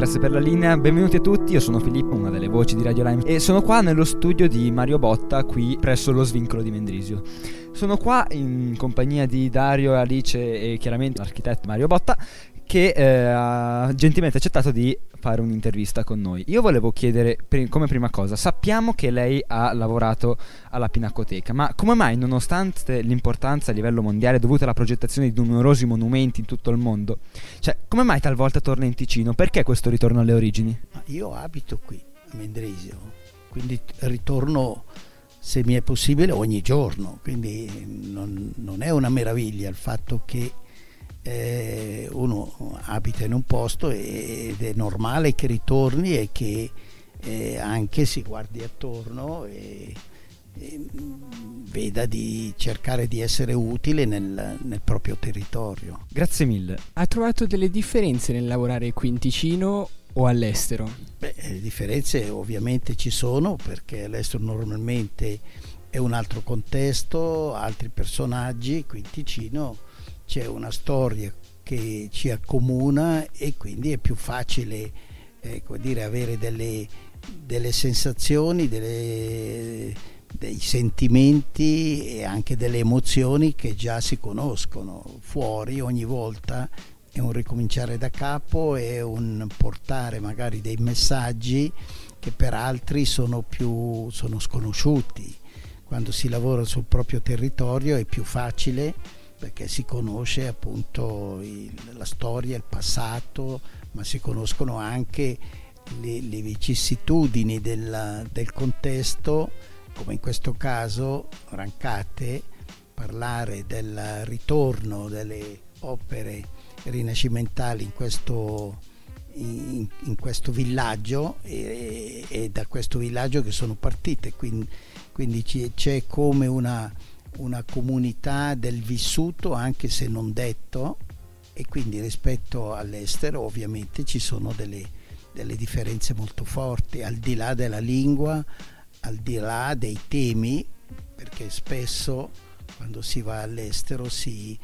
grazie per la linea. Benvenuti a tutti, io sono Filippo, una delle voci di Radio Lime e sono qua nello studio di Mario Botta, qui presso lo svincolo di Mendrisio. Sono qua in compagnia di Dario, Alice e chiaramente l'architetto Mario Botta che eh, ha gentilmente accettato di fare un'intervista con noi. Io volevo chiedere come prima cosa, sappiamo che lei ha lavorato alla Pinacoteca, ma come mai nonostante l'importanza a livello mondiale dovuta alla progettazione di numerosi monumenti in tutto il mondo, cioè come mai talvolta torna in Ticino? Perché questo ritorno alle origini? Io abito qui a Mendrisio, quindi ritorno se mi è possibile ogni giorno, quindi non, non è una meraviglia il fatto che eh, uno abita in un posto ed è normale che ritorni e che eh, anche si guardi attorno e, e, veda di cercare di essere utile nel, nel, proprio territorio. Grazie mille. Ha trovato delle differenze nel lavorare qui in Ticino o all'estero? Beh, le differenze ovviamente ci sono perché all'estero normalmente è un altro contesto, altri personaggi, qui in Ticino c'è una storia che ci accomuna e quindi è più facile ecco, dire, avere delle, delle sensazioni, delle, dei sentimenti e anche delle emozioni che già si conoscono. Fuori ogni volta è un ricominciare da capo, è un portare magari dei messaggi che per altri sono più sono sconosciuti. Quando si lavora sul proprio territorio è più facile perché si conosce appunto il, la storia, il passato, ma si conoscono anche le, le vicissitudini del, del contesto, come in questo caso Rancate, parlare del ritorno delle opere rinascimentali in questo, in, in questo villaggio e, e, da questo villaggio che sono partite, quindi, quindi c'è come una una comunità del vissuto anche se non detto e quindi rispetto all'estero ovviamente ci sono delle, delle differenze molto forti. Al di là della lingua, al di là dei temi perché spesso quando si va all'estero si,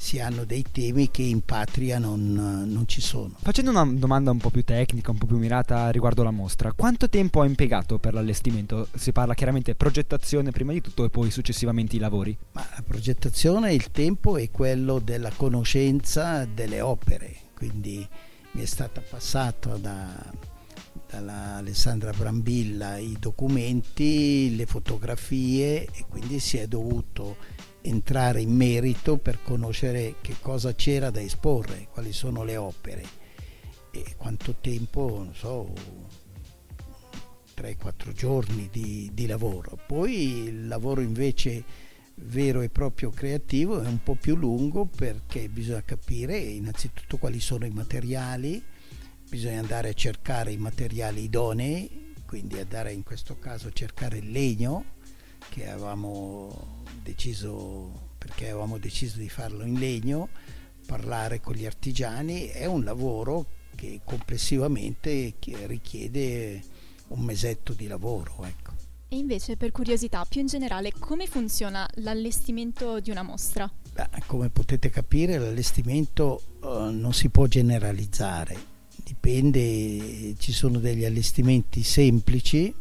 si hanno dei temi che in patria non, non, ci sono. Facendo una domanda un po' più tecnica, un po' più mirata riguardo la mostra, quanto tempo ha impiegato per l'allestimento? Si parla chiaramente progettazione prima di tutto e poi successivamente i lavori. Ma la progettazione, il tempo è quello della conoscenza delle opere, quindi mi è stata passata da, dalla Alessandra Brambilla i documenti, le fotografie e quindi si è dovuto entrare in merito per conoscere che cosa c'era da esporre, quali sono le opere e quanto tempo, non so, 3-4 giorni di, di, lavoro. Poi il lavoro invece vero e proprio creativo è un po' più lungo perché bisogna capire innanzitutto quali sono i materiali, bisogna andare a cercare i materiali idonei, quindi andare in questo caso a cercare il legno che avevamo deciso, perché avevamo deciso di farlo in legno, parlare con gli artigiani, è un lavoro che complessivamente richiede un mesetto di lavoro. Ecco. E invece, per curiosità, più in generale, come funziona l'allestimento di una mostra? Beh, come potete capire, l'allestimento uh, non si può generalizzare, dipende, ci sono degli allestimenti semplici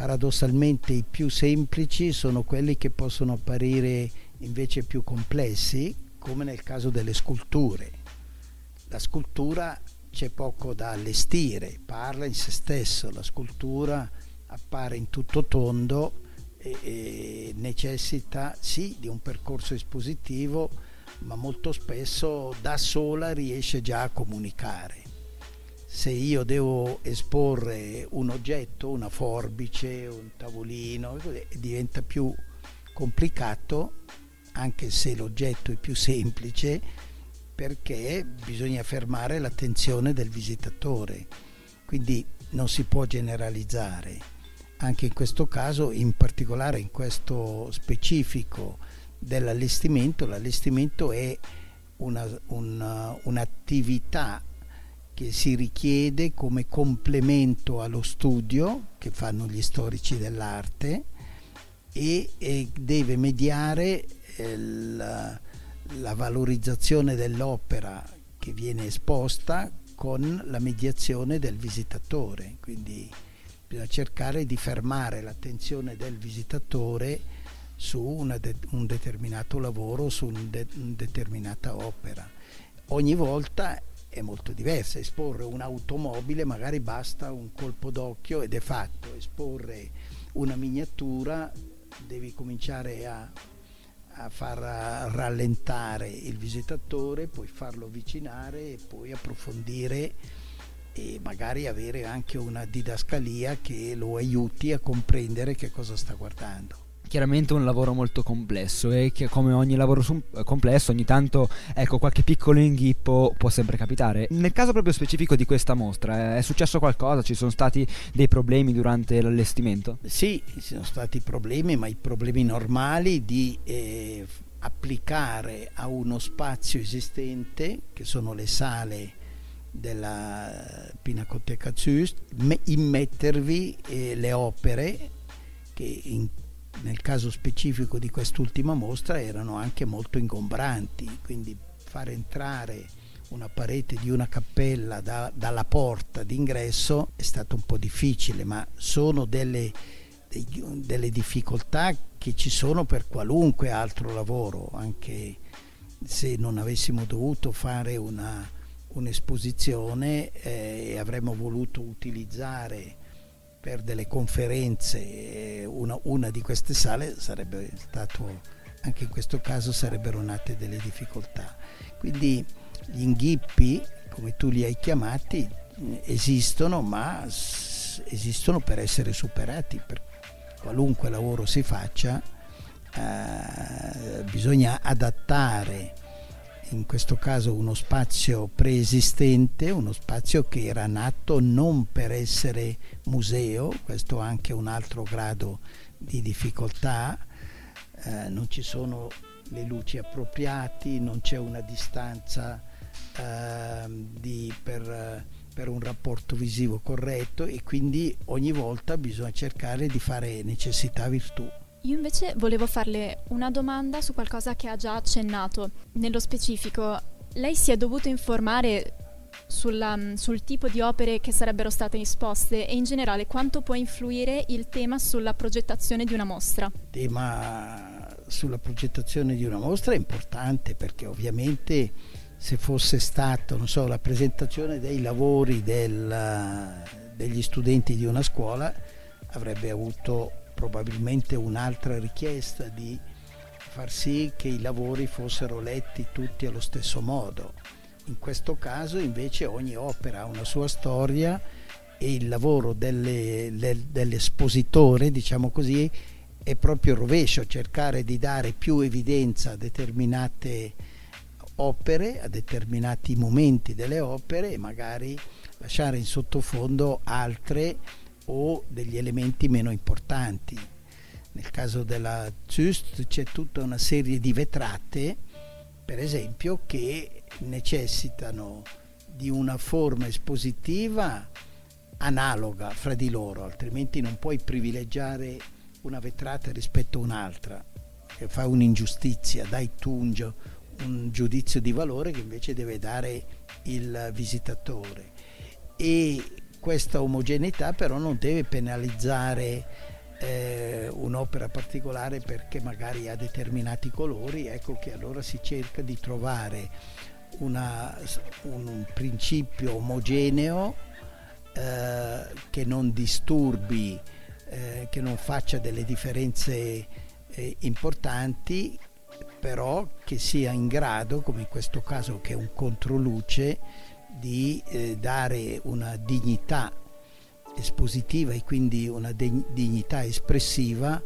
paradossalmente i più semplici sono quelli che possono apparire invece più complessi, come nel caso delle sculture. La scultura c'è poco da allestire, parla in se stesso, la scultura appare in tutto tondo e, e necessita sì di un percorso espositivo, ma molto spesso da sola riesce già a comunicare se io devo esporre un oggetto, una forbice, un tavolino, diventa più complicato anche se l'oggetto è più semplice perché bisogna fermare l'attenzione del visitatore. Quindi non si può generalizzare. Anche in questo caso, in particolare in questo specifico dell'allestimento, l'allestimento è una, una, un'attività che si richiede come complemento allo studio che fanno gli storici dell'arte e, e deve mediare eh, la, la valorizzazione dell'opera che viene esposta con la mediazione del visitatore, quindi bisogna cercare di fermare l'attenzione del visitatore su de- un determinato lavoro, su una de- determinata opera. Ogni volta è molto diversa, esporre un'automobile magari basta un colpo d'occhio ed è fatto, esporre una miniatura devi cominciare a, a far rallentare il visitatore, poi farlo avvicinare e poi approfondire e magari avere anche una didascalia che lo aiuti a comprendere che cosa sta guardando chiaramente un lavoro molto complesso e che come ogni lavoro sum- complesso ogni tanto ecco qualche piccolo inghippo può sempre capitare. Nel caso proprio specifico di questa mostra eh, è successo qualcosa? Ci sono stati dei problemi durante l'allestimento? Sì, ci sono stati problemi, ma i problemi normali di eh, applicare a uno spazio esistente, che sono le sale della Pinacoteca Züst, immettervi eh, le opere che in nel caso specifico di quest'ultima mostra erano anche molto ingombanti, quindi far entrare una parete di una cappella da, dalla porta d'ingresso è stato un po' difficile, ma sono delle, delle difficoltà che ci sono per qualunque altro lavoro, anche se non avessimo dovuto fare una, un'esposizione eh, e avremmo voluto utilizzare per delle conferenze, una, una, di queste sale sarebbe stato, anche in questo caso sarebbero nate delle difficoltà. Quindi gli inghippi, come tu li hai chiamati, esistono, ma esistono per essere superati. Per qualunque lavoro si faccia, eh, bisogna adattare in questo caso uno spazio preesistente, uno spazio che era nato non per essere museo, questo ha anche un altro grado di difficoltà, eh, non ci sono le luci appropriate, non c'è una distanza eh, di, per, per un rapporto visivo corretto e quindi ogni volta bisogna cercare di fare necessità virtù. Io invece volevo farle una domanda su qualcosa che ha già accennato. Nello specifico, lei si è dovuto informare sulla, sul tipo di opere che sarebbero state esposte e in generale quanto può influire il tema sulla progettazione di una mostra? Il tema sulla progettazione di una mostra è importante perché ovviamente se fosse stato so, la presentazione dei lavori del, degli studenti di una scuola avrebbe avuto probabilmente un'altra richiesta di far sì che i lavori fossero letti tutti allo stesso modo. In questo caso invece ogni opera ha una sua storia e il lavoro delle, le, dell'espositore, diciamo così, è proprio il rovescio, cercare di dare più evidenza a determinate opere, a determinati momenti delle opere e magari lasciare in sottofondo altre o degli elementi meno importanti. Nel caso della Zust c'è tutta una serie di vetrate, per esempio, che necessitano di una forma espositiva analoga fra di loro, altrimenti non puoi privilegiare una vetrata rispetto a un'altra, che fa un'ingiustizia, dai tu un, gi- un giudizio di valore che invece deve dare il visitatore. E questa omogeneità però non deve penalizzare eh, un'opera particolare perché magari ha determinati colori, ecco che allora si cerca di trovare una, un, un, principio omogeneo eh, che non disturbi, eh, che non faccia delle differenze eh, importanti, però che sia in grado, come in questo caso che è un controluce, di eh, dare una dignità espositiva e quindi una de- dignità espressiva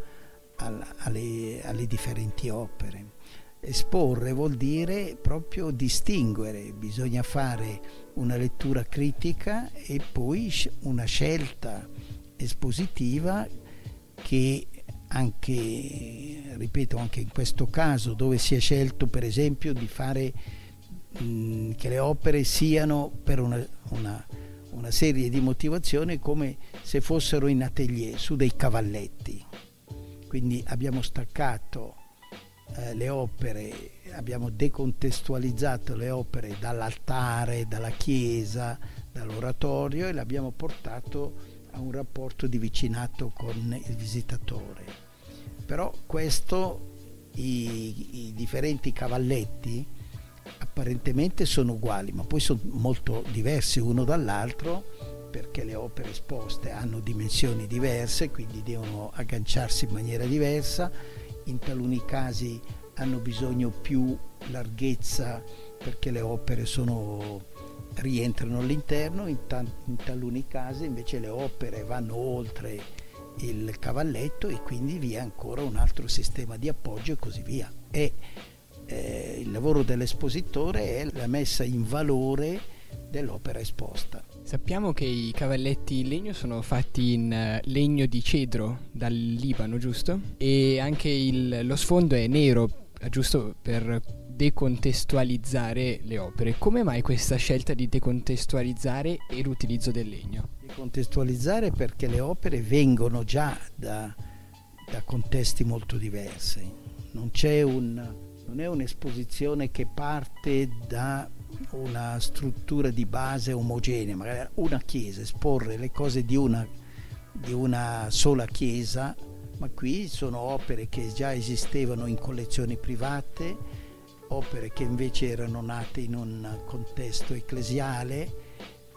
al, alle, alle differenti opere. Esporre vuol dire proprio distinguere, bisogna fare una lettura critica e poi una scelta espositiva che anche, ripeto, anche in questo caso dove si è scelto per esempio di fare mh, che le opere siano per una, una, una, serie di motivazioni come se fossero in atelier su dei cavalletti. Quindi abbiamo staccato eh, le opere abbiamo decontestualizzato le opere dall'altare, dalla chiesa, dall'oratorio e le abbiamo portato a un rapporto di vicinato con il visitatore. Però questo, i, i differenti cavalletti apparentemente sono uguali, ma poi sono molto diversi uno dall'altro perché le opere esposte hanno dimensioni diverse, quindi devono agganciarsi in maniera diversa, in taluni casi hanno bisogno più larghezza perché le opere sono, rientrano all'interno, in, ta- in taluni casi invece le opere vanno oltre il cavalletto e quindi vi è ancora un altro sistema di appoggio e così via. E eh, il lavoro dell'espositore è la messa in valore dell'opera esposta. Sappiamo che i cavalletti in legno sono fatti in eh, legno di cedro dal Libano, giusto? E anche il, lo sfondo è nero, giusto per decontestualizzare le opere. Come mai questa scelta di decontestualizzare e l'utilizzo del legno? Decontestualizzare perché le opere vengono già da, da contesti molto diversi. Non c'è un, non è un'esposizione che parte da una struttura di base omogenea, magari una chiesa, esporre le cose di una, di una sola chiesa, ma qui sono opere che già esistevano in collezioni private, opere che invece erano nate in un contesto ecclesiale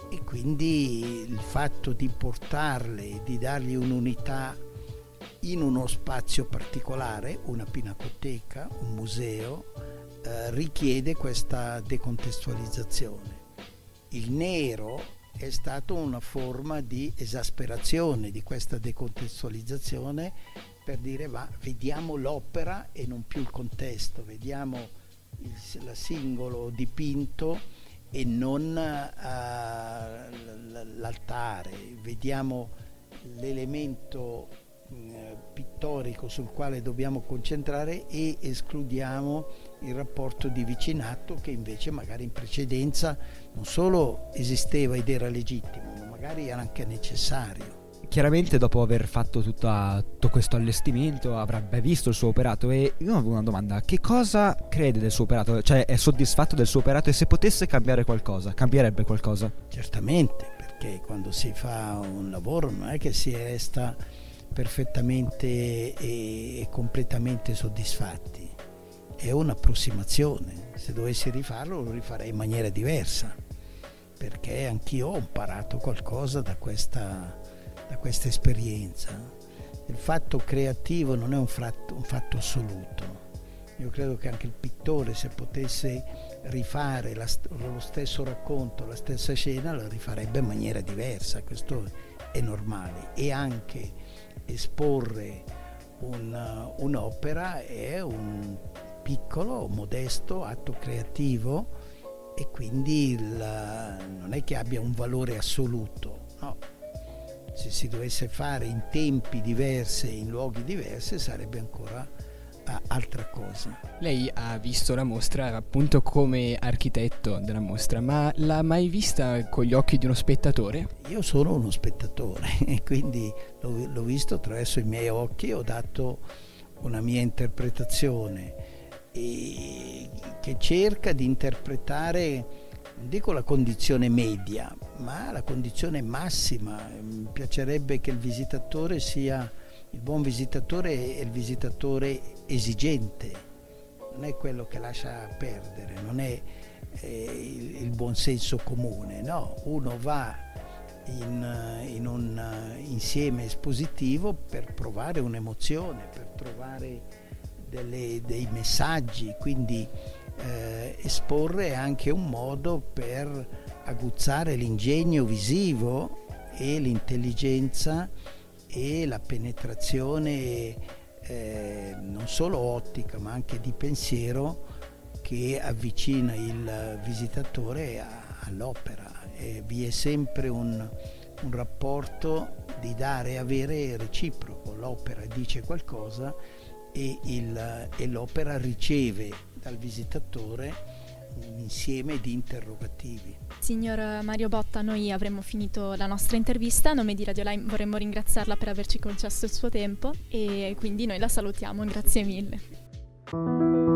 e quindi il fatto di portarle, di dargli un'unità in uno spazio particolare, una pinacoteca, un museo, eh, richiede questa decontestualizzazione. Il nero è stata una forma di esasperazione di questa decontestualizzazione per dire va, vediamo l'opera e non più il contesto, vediamo il, singolo dipinto e non uh, l'altare, vediamo l'elemento pittorico sul quale dobbiamo concentrare e escludiamo il rapporto di vicinato che invece magari in precedenza non solo esisteva ed era legittimo, ma magari era anche necessario. Chiaramente dopo aver fatto tutta, tutto questo allestimento avrebbe visto il suo operato e io avevo una domanda, che cosa crede del suo operato? Cioè è soddisfatto del suo operato e se potesse cambiare qualcosa, cambierebbe qualcosa? Certamente, perché quando si fa un lavoro non è che si resta perfettamente e completamente soddisfatti. È un'approssimazione, se dovessi rifarlo lo rifarei in maniera diversa, perché anch'io ho imparato qualcosa da questa, da questa esperienza. Il fatto creativo non è un fatto, un fatto assoluto. Io credo che anche il pittore, se potesse rifare la, lo stesso racconto, la stessa scena, lo rifarebbe in maniera diversa, questo è normale. E anche esporre un, un'opera è un piccolo, modesto atto creativo e quindi il, non è che abbia un valore assoluto, no. Se si dovesse fare in tempi diversi, in luoghi diversi, sarebbe ancora altra cosa. Lei ha visto la mostra appunto come architetto della mostra, ma l'ha mai vista con gli occhi di uno spettatore? Io sono uno spettatore e quindi l'ho, l'ho visto attraverso i miei occhi, ho dato una mia interpretazione che cerca di interpretare non dico la condizione media, ma la condizione massima. Mi piacerebbe che il visitatore sia il buon visitatore è il visitatore esigente, non è quello che lascia perdere, non è eh, il, buon senso comune, no, uno va in, in, un insieme espositivo per provare un'emozione, per trovare delle, dei messaggi, quindi eh, esporre è anche un modo per aguzzare l'ingegno visivo e l'intelligenza e la penetrazione eh, non solo ottica ma anche di pensiero che avvicina il visitatore a, all'opera. E vi è sempre un, un rapporto di dare e avere reciproco. L'opera dice qualcosa e, il, e l'opera riceve dal visitatore un insieme di interrogativi. Signor Mario Botta, noi avremmo finito la nostra intervista. A nome di Radio Lime vorremmo ringraziarla per averci concesso il suo tempo e quindi noi la salutiamo. Grazie mille.